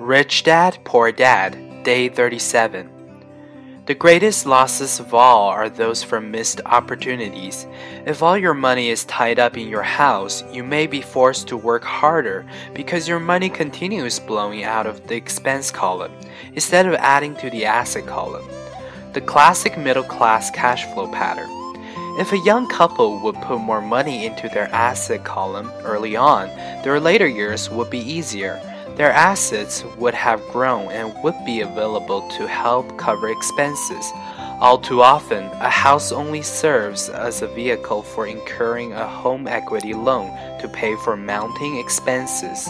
Rich Dad, Poor Dad, Day 37. The greatest losses of all are those from missed opportunities. If all your money is tied up in your house, you may be forced to work harder because your money continues blowing out of the expense column instead of adding to the asset column. The classic middle class cash flow pattern. If a young couple would put more money into their asset column early on, their later years would be easier. Their assets would have grown and would be available to help cover expenses. All too often, a house only serves as a vehicle for incurring a home equity loan to pay for mounting expenses.